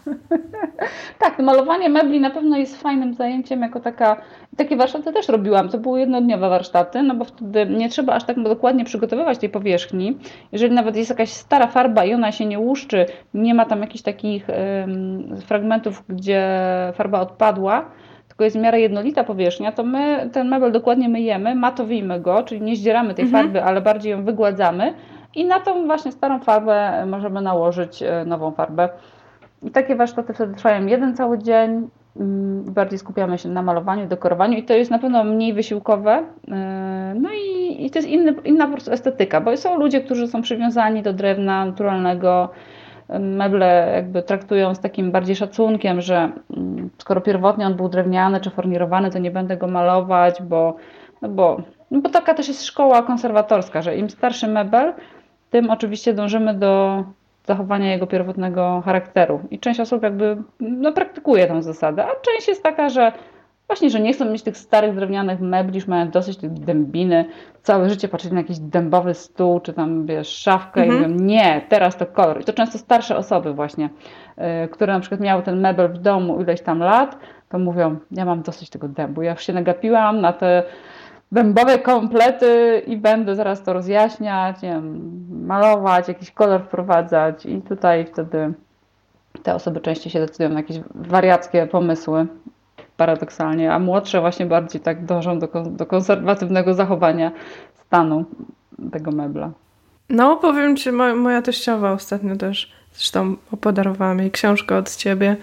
tak, malowanie mebli na pewno jest fajnym zajęciem, jako taka, takie warsztaty też robiłam, to były jednodniowe warsztaty, no bo wtedy nie trzeba aż tak dokładnie przygotowywać tej powierzchni. Jeżeli nawet jest jakaś stara farba i ona się nie łuszczy, nie ma tam jakichś takich ym, fragmentów, gdzie farba odpadła, tylko jest w miarę jednolita powierzchnia, to my ten mebel dokładnie myjemy, matowimy go, czyli nie zdzieramy tej mhm. farby, ale bardziej ją wygładzamy i na tą właśnie starą farbę możemy nałożyć e, nową farbę. I takie warsztaty wtedy trwają jeden cały dzień. Mm, bardziej skupiamy się na malowaniu, dekorowaniu i to jest na pewno mniej wysiłkowe. E, no i, i to jest inny, inna po prostu estetyka, bo są ludzie, którzy są przywiązani do drewna naturalnego, meble jakby traktują z takim bardziej szacunkiem, że mm, skoro pierwotnie on był drewniany czy fornirowany, to nie będę go malować, bo, no bo, no bo taka też jest szkoła konserwatorska, że im starszy mebel, tym oczywiście dążymy do zachowania jego pierwotnego charakteru. I część osób jakby no, praktykuje tę zasadę, a część jest taka, że właśnie, że nie chcą mieć tych starych drewnianych mebli, już mają dosyć tych dębiny, całe życie patrzeć na jakiś dębowy stół, czy tam wiesz, szafkę mhm. i mówią, nie, teraz to kolor. I to często starsze osoby właśnie, yy, które na przykład miały ten mebel w domu ileś tam lat, to mówią, ja mam dosyć tego dębu, ja już się nagapiłam na te dębowe komplety i będę zaraz to rozjaśniać, nie wiem, malować, jakiś kolor wprowadzać i tutaj wtedy te osoby częściej się decydują na jakieś wariackie pomysły, paradoksalnie, a młodsze właśnie bardziej tak dążą do, do konserwatywnego zachowania stanu tego mebla. No, powiem Ci, moja, moja teściowa ostatnio też, zresztą podarowała mi książkę od Ciebie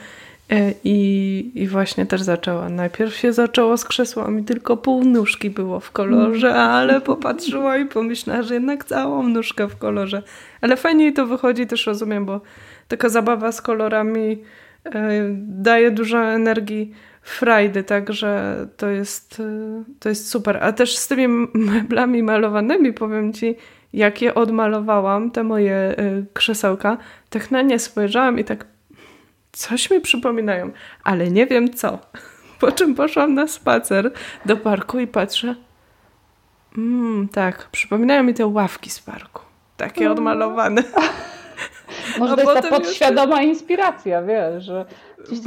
I, I właśnie też zaczęła. Najpierw się zaczęło z krzesłami, tylko pół nóżki było w kolorze, mm. ale popatrzyła i pomyślała, że jednak całą nóżkę w kolorze. Ale fajniej to wychodzi, też rozumiem, bo taka zabawa z kolorami e, daje dużo energii, frajdy, także to jest, e, to jest super. A też z tymi meblami malowanymi, powiem Ci, jak je odmalowałam, te moje krzesełka, tak na nie spojrzałam i tak coś mi przypominają, ale nie wiem co. Po czym poszłam na spacer do parku i patrzę. Mmm, tak, przypominają mi te ławki z parku. Takie odmalowane. Może to jest ta podświadoma inspiracja, wiesz, że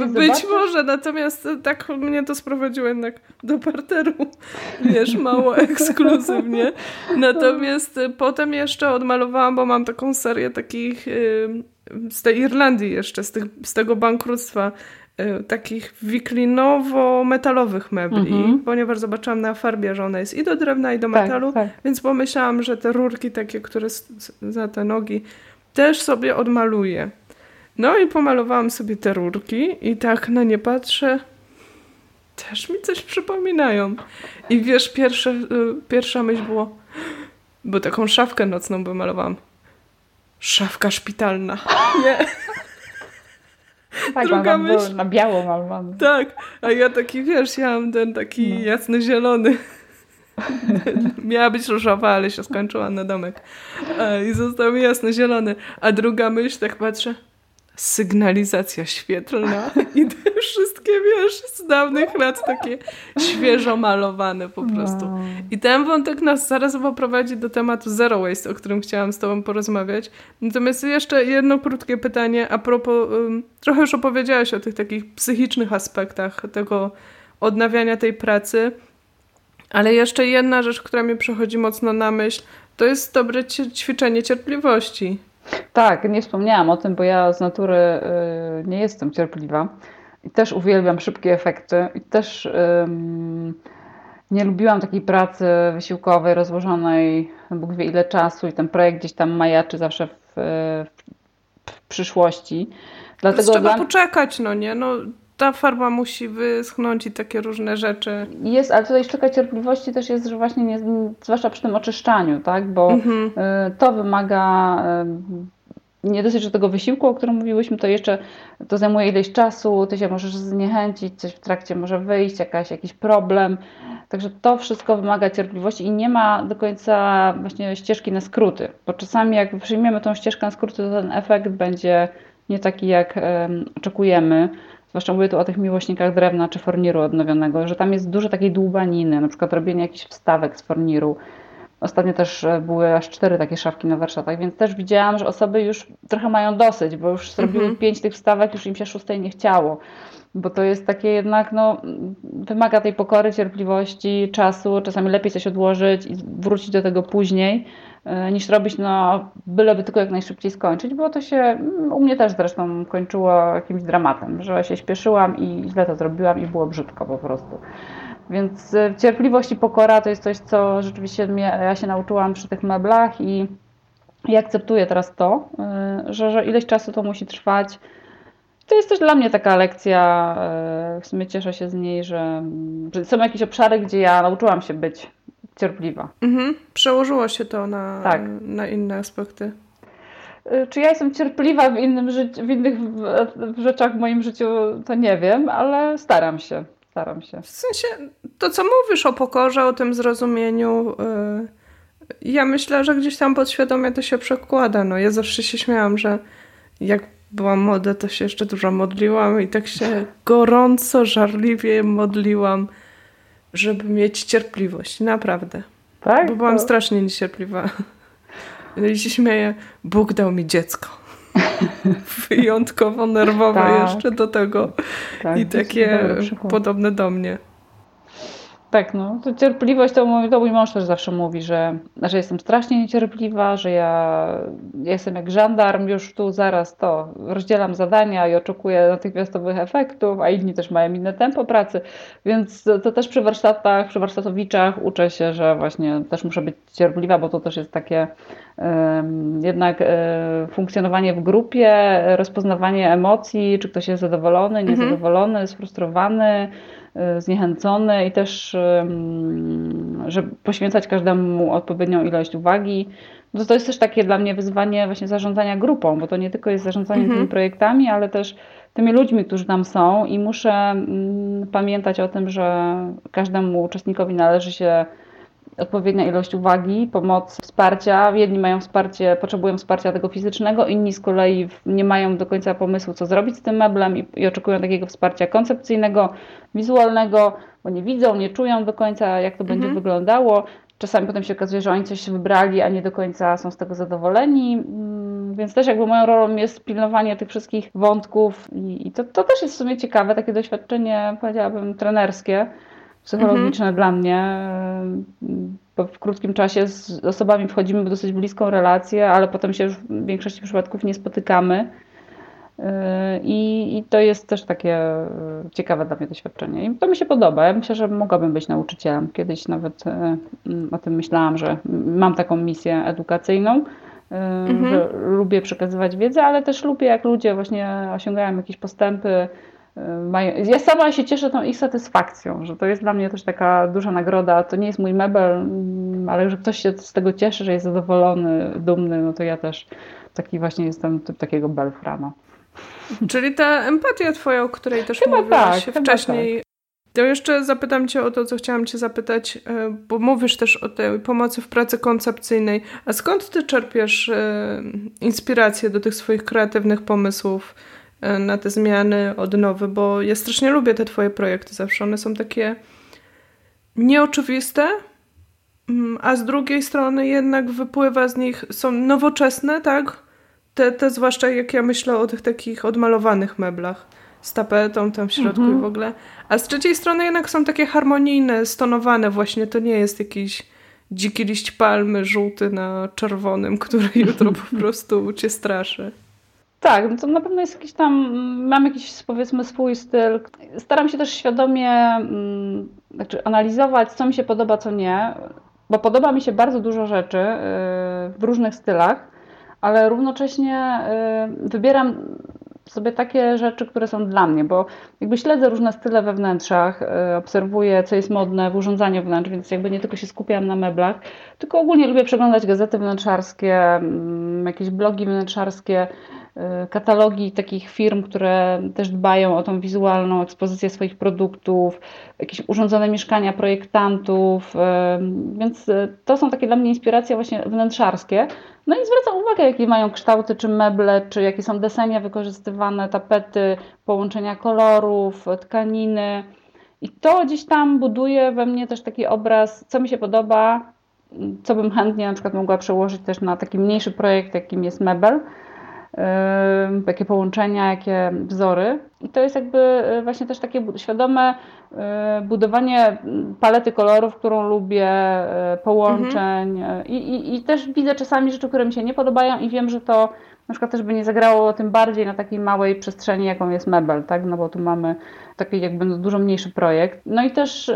Być może, natomiast tak mnie to sprowadziło jednak do parteru, wiesz, mało ekskluzywnie. Natomiast potem jeszcze odmalowałam, bo mam taką serię takich z tej Irlandii jeszcze, z, tych, z tego bankructwa, y, takich wiklinowo-metalowych mebli, mhm. ponieważ zobaczyłam na farbie, że ona jest i do drewna, i do tak, metalu, tak. więc pomyślałam, że te rurki takie, które za te nogi, też sobie odmaluję. No i pomalowałam sobie te rurki i tak na nie patrzę, też mi coś przypominają. I wiesz, pierwsze, y, pierwsza myśl było, bo taką szafkę nocną wymalowałam Szafka szpitalna. Nie. Tak, Druga myśl. na biało malowany. Tak, a ja taki, wiesz, ja mam ten taki no. jasno-zielony. Miała być różowa, ale się skończyła na domek. I został mi jasno-zielony. A druga myśl, tak patrzę, sygnalizacja świetlna i te wszystkie, wiesz, z dawnych lat takie świeżo malowane po prostu. I ten wątek nas zaraz poprowadzi do tematu zero waste, o którym chciałam z tobą porozmawiać. Natomiast jeszcze jedno krótkie pytanie a propos, trochę już opowiedziałaś o tych takich psychicznych aspektach tego odnawiania tej pracy, ale jeszcze jedna rzecz, która mi przychodzi mocno na myśl, to jest dobre ćwiczenie cierpliwości. Tak, nie wspomniałam o tym, bo ja z natury y, nie jestem cierpliwa i też uwielbiam szybkie efekty i też nie lubiłam takiej pracy wysiłkowej, rozłożonej, Bóg wie ile czasu i ten projekt gdzieś tam majaczy zawsze w, w, w przyszłości. Dlatego trzeba dla... poczekać, no nie? No, ta farba musi wyschnąć i takie różne rzeczy. Jest, ale tutaj sztuka cierpliwości też jest, że właśnie nie, zwłaszcza przy tym oczyszczaniu, tak? Bo mhm. Y, to wymaga y, nie dosyć, że tego wysiłku, o którym mówiłyśmy, to jeszcze to zajmuje ileś czasu, ty się możesz zniechęcić, coś w trakcie może wyjść, jakaś, jakiś problem. Także to wszystko wymaga cierpliwości i nie ma do końca właśnie ścieżki na skróty, bo czasami jak przyjmiemy tą ścieżkę na skróty, to ten efekt będzie nie taki, jak um, oczekujemy zwłaszcza mówię tu o tych miłośnikach drewna czy forniru odnowionego, że tam jest dużo takiej dłubaniny, na przykład robienie jakichś wstawek z forniru. Ostatnio też e, były aż cztery takie szafki na warsztatach, więc też widziałam, że osoby już trochę mają dosyć, bo już zrobiły mhm. pięć tych wstawek, już im się szóstej nie chciało. Bo to jest takie jednak, no, wymaga tej pokory, cierpliwości, czasu. Czasami lepiej coś odłożyć i wrócić do tego później, niż robić, no byleby tylko jak najszybciej skończyć, bo to się mm, u mnie też zresztą kończyło jakimś dramatem, że się śpieszyłam i źle to zrobiłam i było brzydko po prostu. Więc e, cierpliwość i pokora to jest coś, co rzeczywiście mnie, ja się nauczyłam przy tych meblach i, i akceptuję teraz to, e, że, że ileś czasu to musi trwać. To jest też dla mnie taka lekcja, w sumie cieszę się z niej, że, że są jakieś obszary, gdzie ja nauczyłam się być cierpliwa. Mhm. Przełożyło się to na, tak. na inne aspekty. Y, czy ja jestem cierpliwa w, innym w innych rzeczach w moim życiu, to nie wiem, ale staram się. Staram się. W sensie, to co mówisz o pokorze, o tym zrozumieniu, yy, ja myślę, że gdzieś tam podświadomie to się przekłada. No, ja zawsze się śmiałam, że jak byłam młoda, to się jeszcze dużo modliłam i tak się gorąco, żarliwie modliłam żeby mieć cierpliwość, naprawdę. Tak? Bo byłam to... strasznie niecierpliwa. I się śmieję, Bóg dał mi dziecko. Wyjątkowo nerwowe tak. jeszcze do tego. Tak, I takie podobne do mnie. Tak, no. To cierpliwość to mój, to mój mąż też zawsze mówi, że, że jestem strasznie niecierpliwa, że ja, ja jestem jak żandarm, już tu zaraz to rozdzielam zadania i oczekuję natychmiastowych efektów, a inni też mają inne tempo pracy, więc to, też przy warsztatach, przy warsztatowiczach uczę się, że właśnie też muszę być cierpliwa, bo to też jest takie jednak um, funkcjonowanie w grupie, rozpoznawanie emocji, czy ktoś jest zadowolony, niezadowolony, mhm. sfrustrowany, zniechęcony i też, żeby poświęcać każdemu odpowiednią ilość uwagi. No to jest też takie dla mnie wyzwanie właśnie zarządzania grupą, bo to nie tylko jest zarządzanie mhm. tymi projektami, ale też tymi ludźmi, którzy tam są i muszę pamiętać o tym, że każdemu uczestnikowi należy się odpowiednia ilość uwagi, pomoc, wsparcia. Jedni mają wsparcie, potrzebują wsparcia tego fizycznego, inni z kolei nie mają do końca pomysłu, co zrobić z tym meblem i, i oczekują takiego wsparcia koncepcyjnego, wizualnego, bo nie widzą, nie czują do końca, jak to mhm. będzie wyglądało. Czasami potem się okazuje, że oni coś wybrali, a nie do końca są z tego zadowoleni. Mm, więc też jakby moją rolą jest pilnowanie tych wszystkich wątków i, i to, to też jest w sumie ciekawe, takie doświadczenie, powiedziałabym, trenerskie psychologiczne mhm. dla mnie. Bo w krótkim czasie z osobami wchodzimy w dosyć bliską relację, ale potem się już w większości przypadków nie spotykamy. I, I, to jest też takie ciekawe dla mnie doświadczenie. I to mi się podoba. Ja myślę, że mogłabym być nauczycielem. Kiedyś nawet e, o tym myślałam, że mam taką misję edukacyjną, mhm. że lubię przekazywać wiedzę, ale też lubię, jak ludzie właśnie osiągają jakieś postępy, mają... Ja sama się cieszę tą ich satysfakcją, że to jest dla mnie też taka duża nagroda. To nie jest mój mebel, mm, ale że ktoś się z tego cieszy, że jest zadowolony, dumny, no to ja też taki właśnie jestem typ takiego belfrana. Czyli ta empatia twoja, o której też chyba mówiłaś tak, wcześniej, tak. To jeszcze zapytam Cię o to, co chciałam Cię zapytać, e, bo mówisz też o tej pomocy w pracy koncepcyjnej. A skąd Ty czerpiesz e, inspirację do tych swoich kreatywnych pomysłów na te zmiany, odnowy? Bo ja strasznie lubię te Twoje projekty zawsze. One są takie nieoczywiste, mm, a z drugiej strony jednak wypływa z nich, są nowoczesne, tak? Te, te zwłaszcza jak ja myślę o tych takich odmalowanych meblach z tapetą tam w środku mhm. i w ogóle. A z trzeciej strony jednak są takie harmonijne, stonowane właśnie. To nie jest jakiś dziki liść palmy żółty na czerwonym, który jutro po prostu cię straszy. Tak, no to na pewno jest jakiś tam, mam jakiś powiedzmy swój styl. Staram się też świadomie mm, znaczy analizować, co mi się podoba, co nie, bo podoba mi się bardzo dużo rzeczy y, w różnych stylach, ale równocześnie y, wybieram sobie takie rzeczy, które są dla mnie, bo jakby śledzę różne style we wnętrzach, y, obserwuję, co jest modne w urządzaniu wnętrz, więc jakby nie tylko się skupiam na meblach, tylko ogólnie lubię przeglądać gazety wnętrzarskie, mm, jakieś blogi wnętrzarskie, katalogi takich firm, które też dbają o tą wizualną ekspozycję swoich produktów, jakieś urządzone mieszkania projektantów, y, więc to są takie dla mnie inspiracje właśnie wnętrzarskie. No i zwracam uwagę, jakie mają kształty, czy meble, czy jakie są desenia wykorzystywane, tapety, połączenia kolorów, tkaniny. I to gdzieś tam buduje we mnie też taki obraz, co mi się podoba, co bym chętnie na przykład mogła przełożyć też na taki mniejszy projekt, jakim jest mebel jakie połączenia, jakie wzory. I to jest jakby y, właśnie też takie świadome y, budowanie palety kolorów, którą lubię, y, połączeń. Mhm. I, i, I też widzę czasami rzeczy, które mi się nie podobają i wiem, że to na przykład też by nie zagrało tym bardziej na takiej małej przestrzeni, jaką jest mebel, tak? No bo tu mamy taki jakby dużo mniejszy projekt. No i też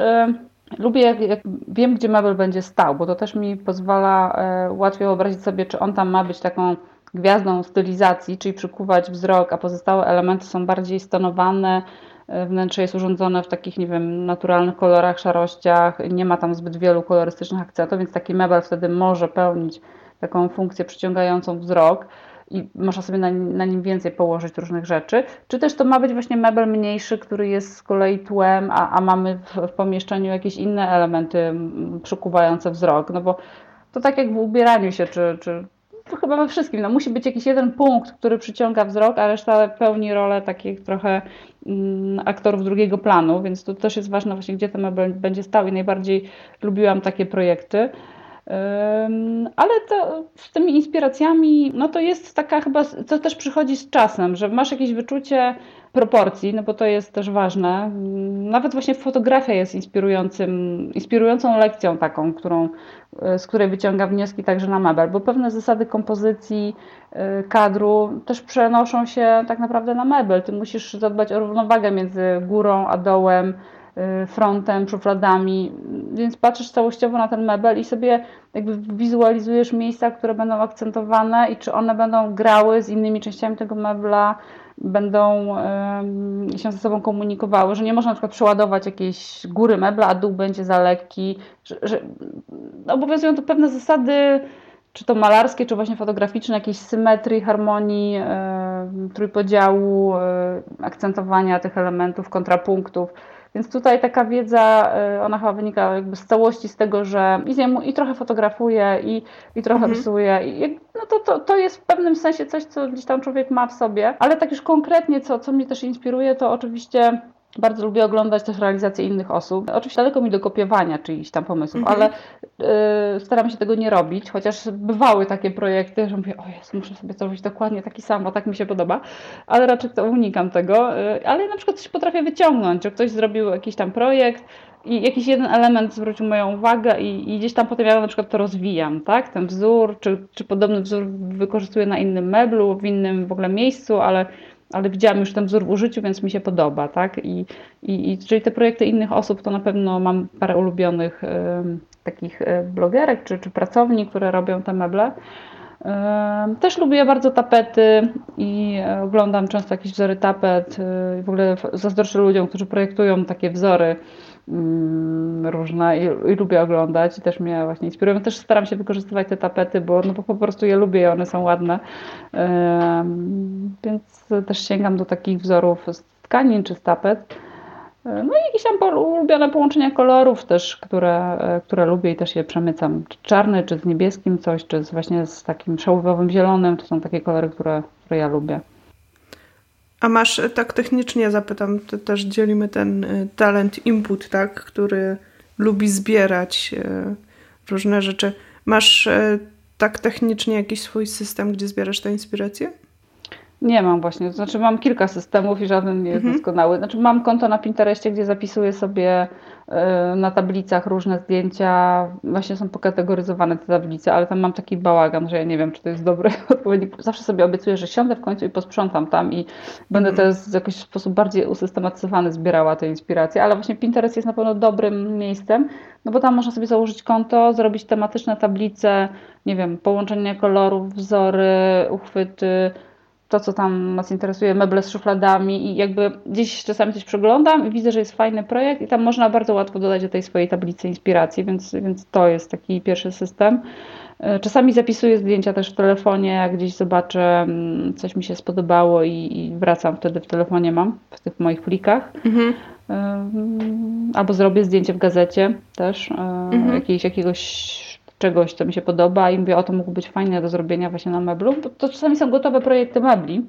lubię, jak, jak, wiem, gdzie mebel będzie stał, bo to też mi pozwala łatwiej wyobrazić sobie, czy on tam ma być taką gwiazdą stylizacji, czyli przykuwać wzrok, a pozostałe elementy są bardziej stonowane. E, wnętrze jest urządzone w takich, nie wiem, naturalnych kolorach, szarościach, nie ma tam zbyt wielu kolorystycznych akcentów, więc taki mebel wtedy może pełnić taką funkcję przyciągającą wzrok i można sobie na, na, nim więcej położyć różnych rzeczy. Czy też to ma być właśnie mebel mniejszy, który jest z kolei tłem, a, a mamy w, w pomieszczeniu jakieś inne elementy przykuwające wzrok, no bo to tak jak w ubieraniu się, czy, czy to chyba we wszystkim. No, musi być jakiś jeden punkt, który przyciąga wzrok, a reszta pełni rolę takich trochę mm, aktorów drugiego planu, więc to też jest ważne właśnie, gdzie ten mebel będzie stał i najbardziej lubiłam takie projekty. Ale to z tymi inspiracjami, no to jest taka chyba, to też przychodzi z czasem, że masz jakieś wyczucie proporcji, no bo to jest też ważne. Nawet właśnie fotografia jest inspirującym, inspirującą lekcją taką, którą, z której wyciąga wnioski także na mebel, bo pewne zasady kompozycji y, kadru też przenoszą się tak naprawdę na mebel. Ty musisz zadbać o równowagę między górą a dołem, frontem, szufladami, więc patrzysz całościowo na ten mebel i sobie jakby wizualizujesz miejsca, które będą akcentowane i czy one będą grały z innymi częściami tego mebla, będą się ze sobą komunikowały, że nie można na przykład przeładować jakiejś góry mebla, a dół będzie za lekki, że, że obowiązują tu pewne zasady, czy to malarskie, czy właśnie fotograficzne, jakiejś symetrii, harmonii, trójpodziału, akcentowania tych elementów, kontrapunktów. Więc tutaj taka wiedza, y, ona chyba wynika jakby z całości z tego, że i, zjemu, i trochę fotografuję, i, i trochę mhm. rysuję. I, no to, to, to jest w pewnym sensie coś, co gdzieś tam człowiek ma w sobie. Ale tak już konkretnie, co, co mnie też inspiruje, to oczywiście bardzo lubię oglądać też realizacje innych osób. Oczywiście daleko mi do kopiowania czyichś tam pomysłów, mhm. ale y, staram się tego nie robić, chociaż bywały takie projekty, że mówię, o Jezu, muszę sobie zrobić dokładnie taki sam, bo tak mi się podoba, ale raczej to unikam tego. Y, ale na przykład coś potrafię wyciągnąć, że ktoś zrobił jakiś tam projekt, i jakiś jeden element zwrócił moją uwagę i, i, gdzieś tam potem ja na przykład to rozwijam, tak? Ten wzór, czy, czy podobny wzór wykorzystuję na innym meblu, w innym w ogóle miejscu, ale ale widziałam już ten wzór w użyciu, więc mi się podoba, tak? I, i, i czyli te projekty innych osób, to na pewno mam parę ulubionych y, takich blogerek czy, czy pracowni, które robią te meble. Też lubię bardzo tapety i oglądam często jakieś wzory tapet. Y, w ogóle zazdroszczę ludziom, którzy projektują takie wzory Mm, różne i, i, lubię oglądać i też mnie właśnie inspirują. Też staram się wykorzystywać te tapety, bo, no, bo po prostu je lubię i one są ładne. Więc też sięgam do takich wzorów z tkanin czy z tapet. No i jakieś tam ulubione połączenia kolorów też, które, które lubię i też je przemycam. Czy czarny, czy z niebieskim coś, czy z właśnie z takim szałwowym zielonym. To są takie kolory, które, które ja lubię. A masz, tak technicznie zapytam, też dzielimy ten talent input, tak, który lubi zbierać różne rzeczy. Masz tak technicznie jakiś swój system, gdzie zbierasz te inspiracje? Nie mam właśnie, znaczy mam kilka systemów i żaden nie jest mhm. doskonały. Znaczy mam konto na Pinterestie, gdzie zapisuję sobie y, na tablicach różne zdjęcia, właśnie są pokategoryzowane te tablice, ale tam mam taki bałagan, że ja nie wiem, czy to jest dobry odpowiednik. Zawsze sobie obiecuję, że siądę w końcu i posprzątam tam i będę mhm. też w jakiś sposób bardziej usystematyzowany zbierała te inspiracje, ale właśnie Pinterest jest na pewno dobrym miejscem, no bo tam można sobie założyć konto, zrobić tematyczne tablice, nie wiem, połączenie kolorów, wzory, uchwyty, to, co tam nas interesuje, meble z szufladami i jakby gdzieś czasami coś przeglądam i widzę, że jest fajny projekt i tam można bardzo łatwo dodać do tej swojej tablicy inspiracji, więc, więc to jest taki pierwszy system. E, czasami zapisuję zdjęcia też w telefonie, jak gdzieś zobaczę, mm, coś mi się spodobało i, i wracam wtedy w telefonie mam, w tych moich plikach. Mhm. E, albo zrobię zdjęcie w gazecie też, e, mhm. jakiegoś czegoś, co mi się podoba i mówię, o to mógł być fajne do zrobienia właśnie na meblu, bo to czasami są gotowe projekty mebli,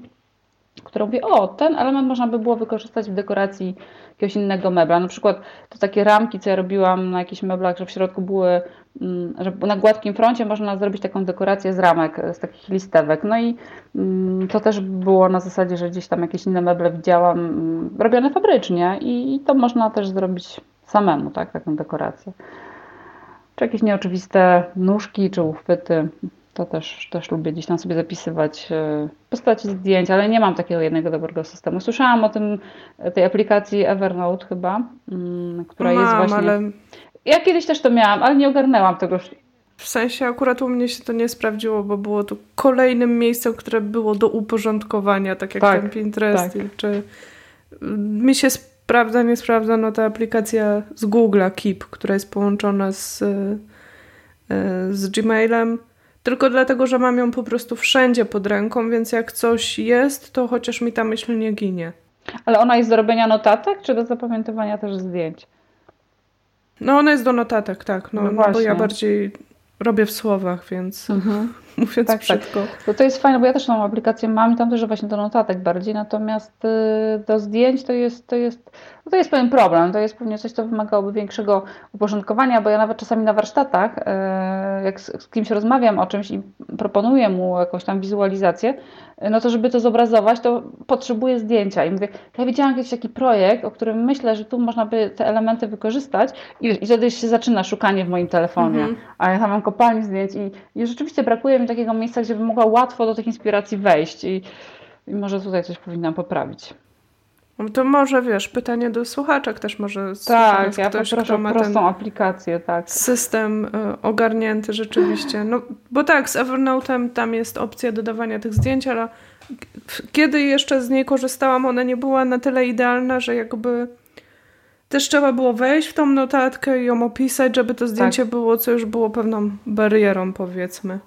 które mówię, o, ten element można by było wykorzystać w dekoracji jakiegoś innego mebla. Na przykład to takie ramki, co ja robiłam na jakichś meblach, że w środku były, mm, że na gładkim froncie można zrobić taką dekorację z ramek, z takich listewek. No i mm, to też było na zasadzie, że gdzieś tam jakieś inne meble widziałam mm, robione fabrycznie i to można też zrobić samemu, tak, taką dekorację czy jakieś nieoczywiste nóżki czy uchwyty. To też, też lubię gdzieś tam sobie zapisywać e, postaci zdjęć, ale nie mam takiego jednego dobrego systemu. Słyszałam o tym, tej aplikacji Evernote chyba, mm, która mam, jest właśnie... Ale... Ja kiedyś też to miałam, ale nie ogarnęłam tego. W sensie akurat u mnie się to nie sprawdziło, bo było to kolejnym miejscem, które było do uporządkowania, tak jak tak, ten Pinterest. Tak. Czy mi się sprawdza, nie sprawdza, no ta aplikacja z Google'a Keep, która jest połączona z, e, z Gmailem, tylko dlatego, że mam ją po prostu wszędzie pod ręką, więc jak coś jest, to chociaż mi ta myśl nie ginie. Ale ona jest do robienia notatek, czy do zapamiętywania też zdjęć? No ona jest do notatek, tak. No, no, no bo ja bardziej robię w słowach, więc mhm. mówiąc tak, brzydko. Tak. To, to jest fajne, bo ja też tą aplikację mam i tam też właśnie do notatek bardziej, natomiast y, do zdjęć to jest, to jest, no to jest pewien problem, to jest pewnie coś, co wymagałoby większego uporządkowania, bo ja nawet czasami na warsztatach, y, jak z, z kimś rozmawiam o czymś i proponuję mu jakąś tam wizualizację, no to żeby to zobrazować, to potrzebuję zdjęcia. I mówię, ja widziałam jakiś taki projekt, o którym myślę, że tu można by te elementy wykorzystać i, i wtedy się zaczyna szukanie w moim telefonie. Mm -hmm. A ja tam mam kopalnię zdjęć i, i rzeczywiście brakuje mi takiego miejsca, gdzie bym mogła łatwo do tych inspiracji wejść i, i może tutaj coś powinnam poprawić. No to może wiesz, pytanie do słuchaczek też może Tak, ja ktoś, kto ma prostą aplikację, tak. System y, ogarnięty rzeczywiście. No, bo tak, z Evernote'em tam jest opcja dodawania tych zdjęć, ale kiedy jeszcze z niej korzystałam, ona nie była na tyle idealna, że jakby też trzeba było wejść w tą notatkę i ją opisać, żeby to zdjęcie tak. było, co już było pewną barierą, powiedzmy.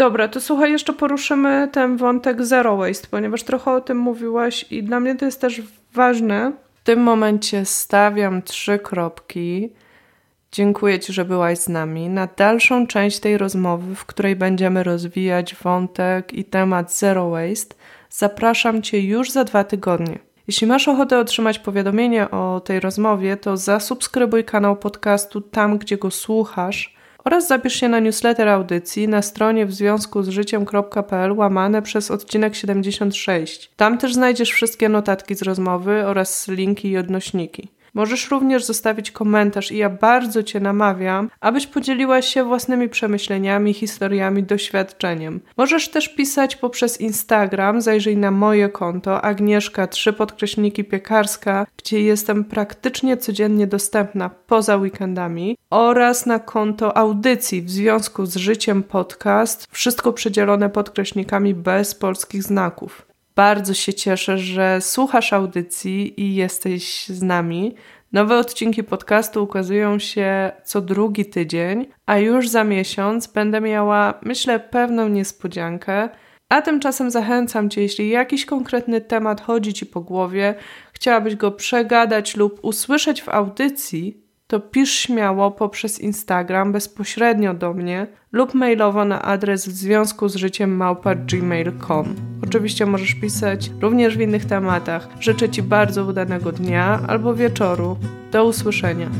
Dobra, to słuchaj, jeszcze poruszymy ten wątek zero waste, ponieważ trochę o tym mówiłaś i dla mnie to jest też ważne. W tym momencie stawiam trzy kropki. Dziękuję Ci, że byłaś z nami. Na dalszą część tej rozmowy, w której będziemy rozwijać wątek i temat zero waste, zapraszam Cię już za dwa tygodnie. Jeśli masz ochotę otrzymać powiadomienie o tej rozmowie, to zasubskrybuj kanał podcastu tam, gdzie go słuchasz oraz zapisz się na newsletter audycji na stronie w związku z życiem.pl łamane przez odcinek 76. Tam też znajdziesz wszystkie notatki z rozmowy oraz linki i odnośniki. Możesz również zostawić komentarz i ja bardzo Cię namawiam, abyś podzieliła się własnymi przemyśleniami, historiami, doświadczeniem. Możesz też pisać poprzez Instagram, zajrzyj na moje konto Agnieszka 3 podkreśniki piekarska, gdzie jestem praktycznie codziennie dostępna poza weekendami oraz na konto audycji w związku z życiem podcast, wszystko przedzielone podkreśnikami bez polskich znaków. Bardzo się cieszę, że słuchasz audycji i jesteś z nami. Nowe odcinki podcastu ukazują się co drugi tydzień, a już za miesiąc będę miała, myślę, pewną niespodziankę. A tymczasem zachęcam Cię, jeśli jakiś konkretny temat chodzi Ci po głowie, chciałabyś go przegadać lub usłyszeć w audycji, to pisz śmiało poprzez Instagram bezpośrednio do mnie lub mailowo na adres w związku z życiem małpa.gmail.com. Oczywiście możesz pisać również w innych tematach. Życzę Ci bardzo udanego dnia albo wieczoru. Do usłyszenia.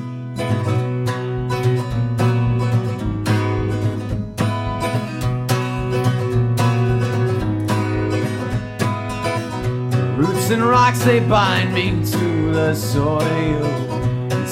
And rocks they bind me to the soil.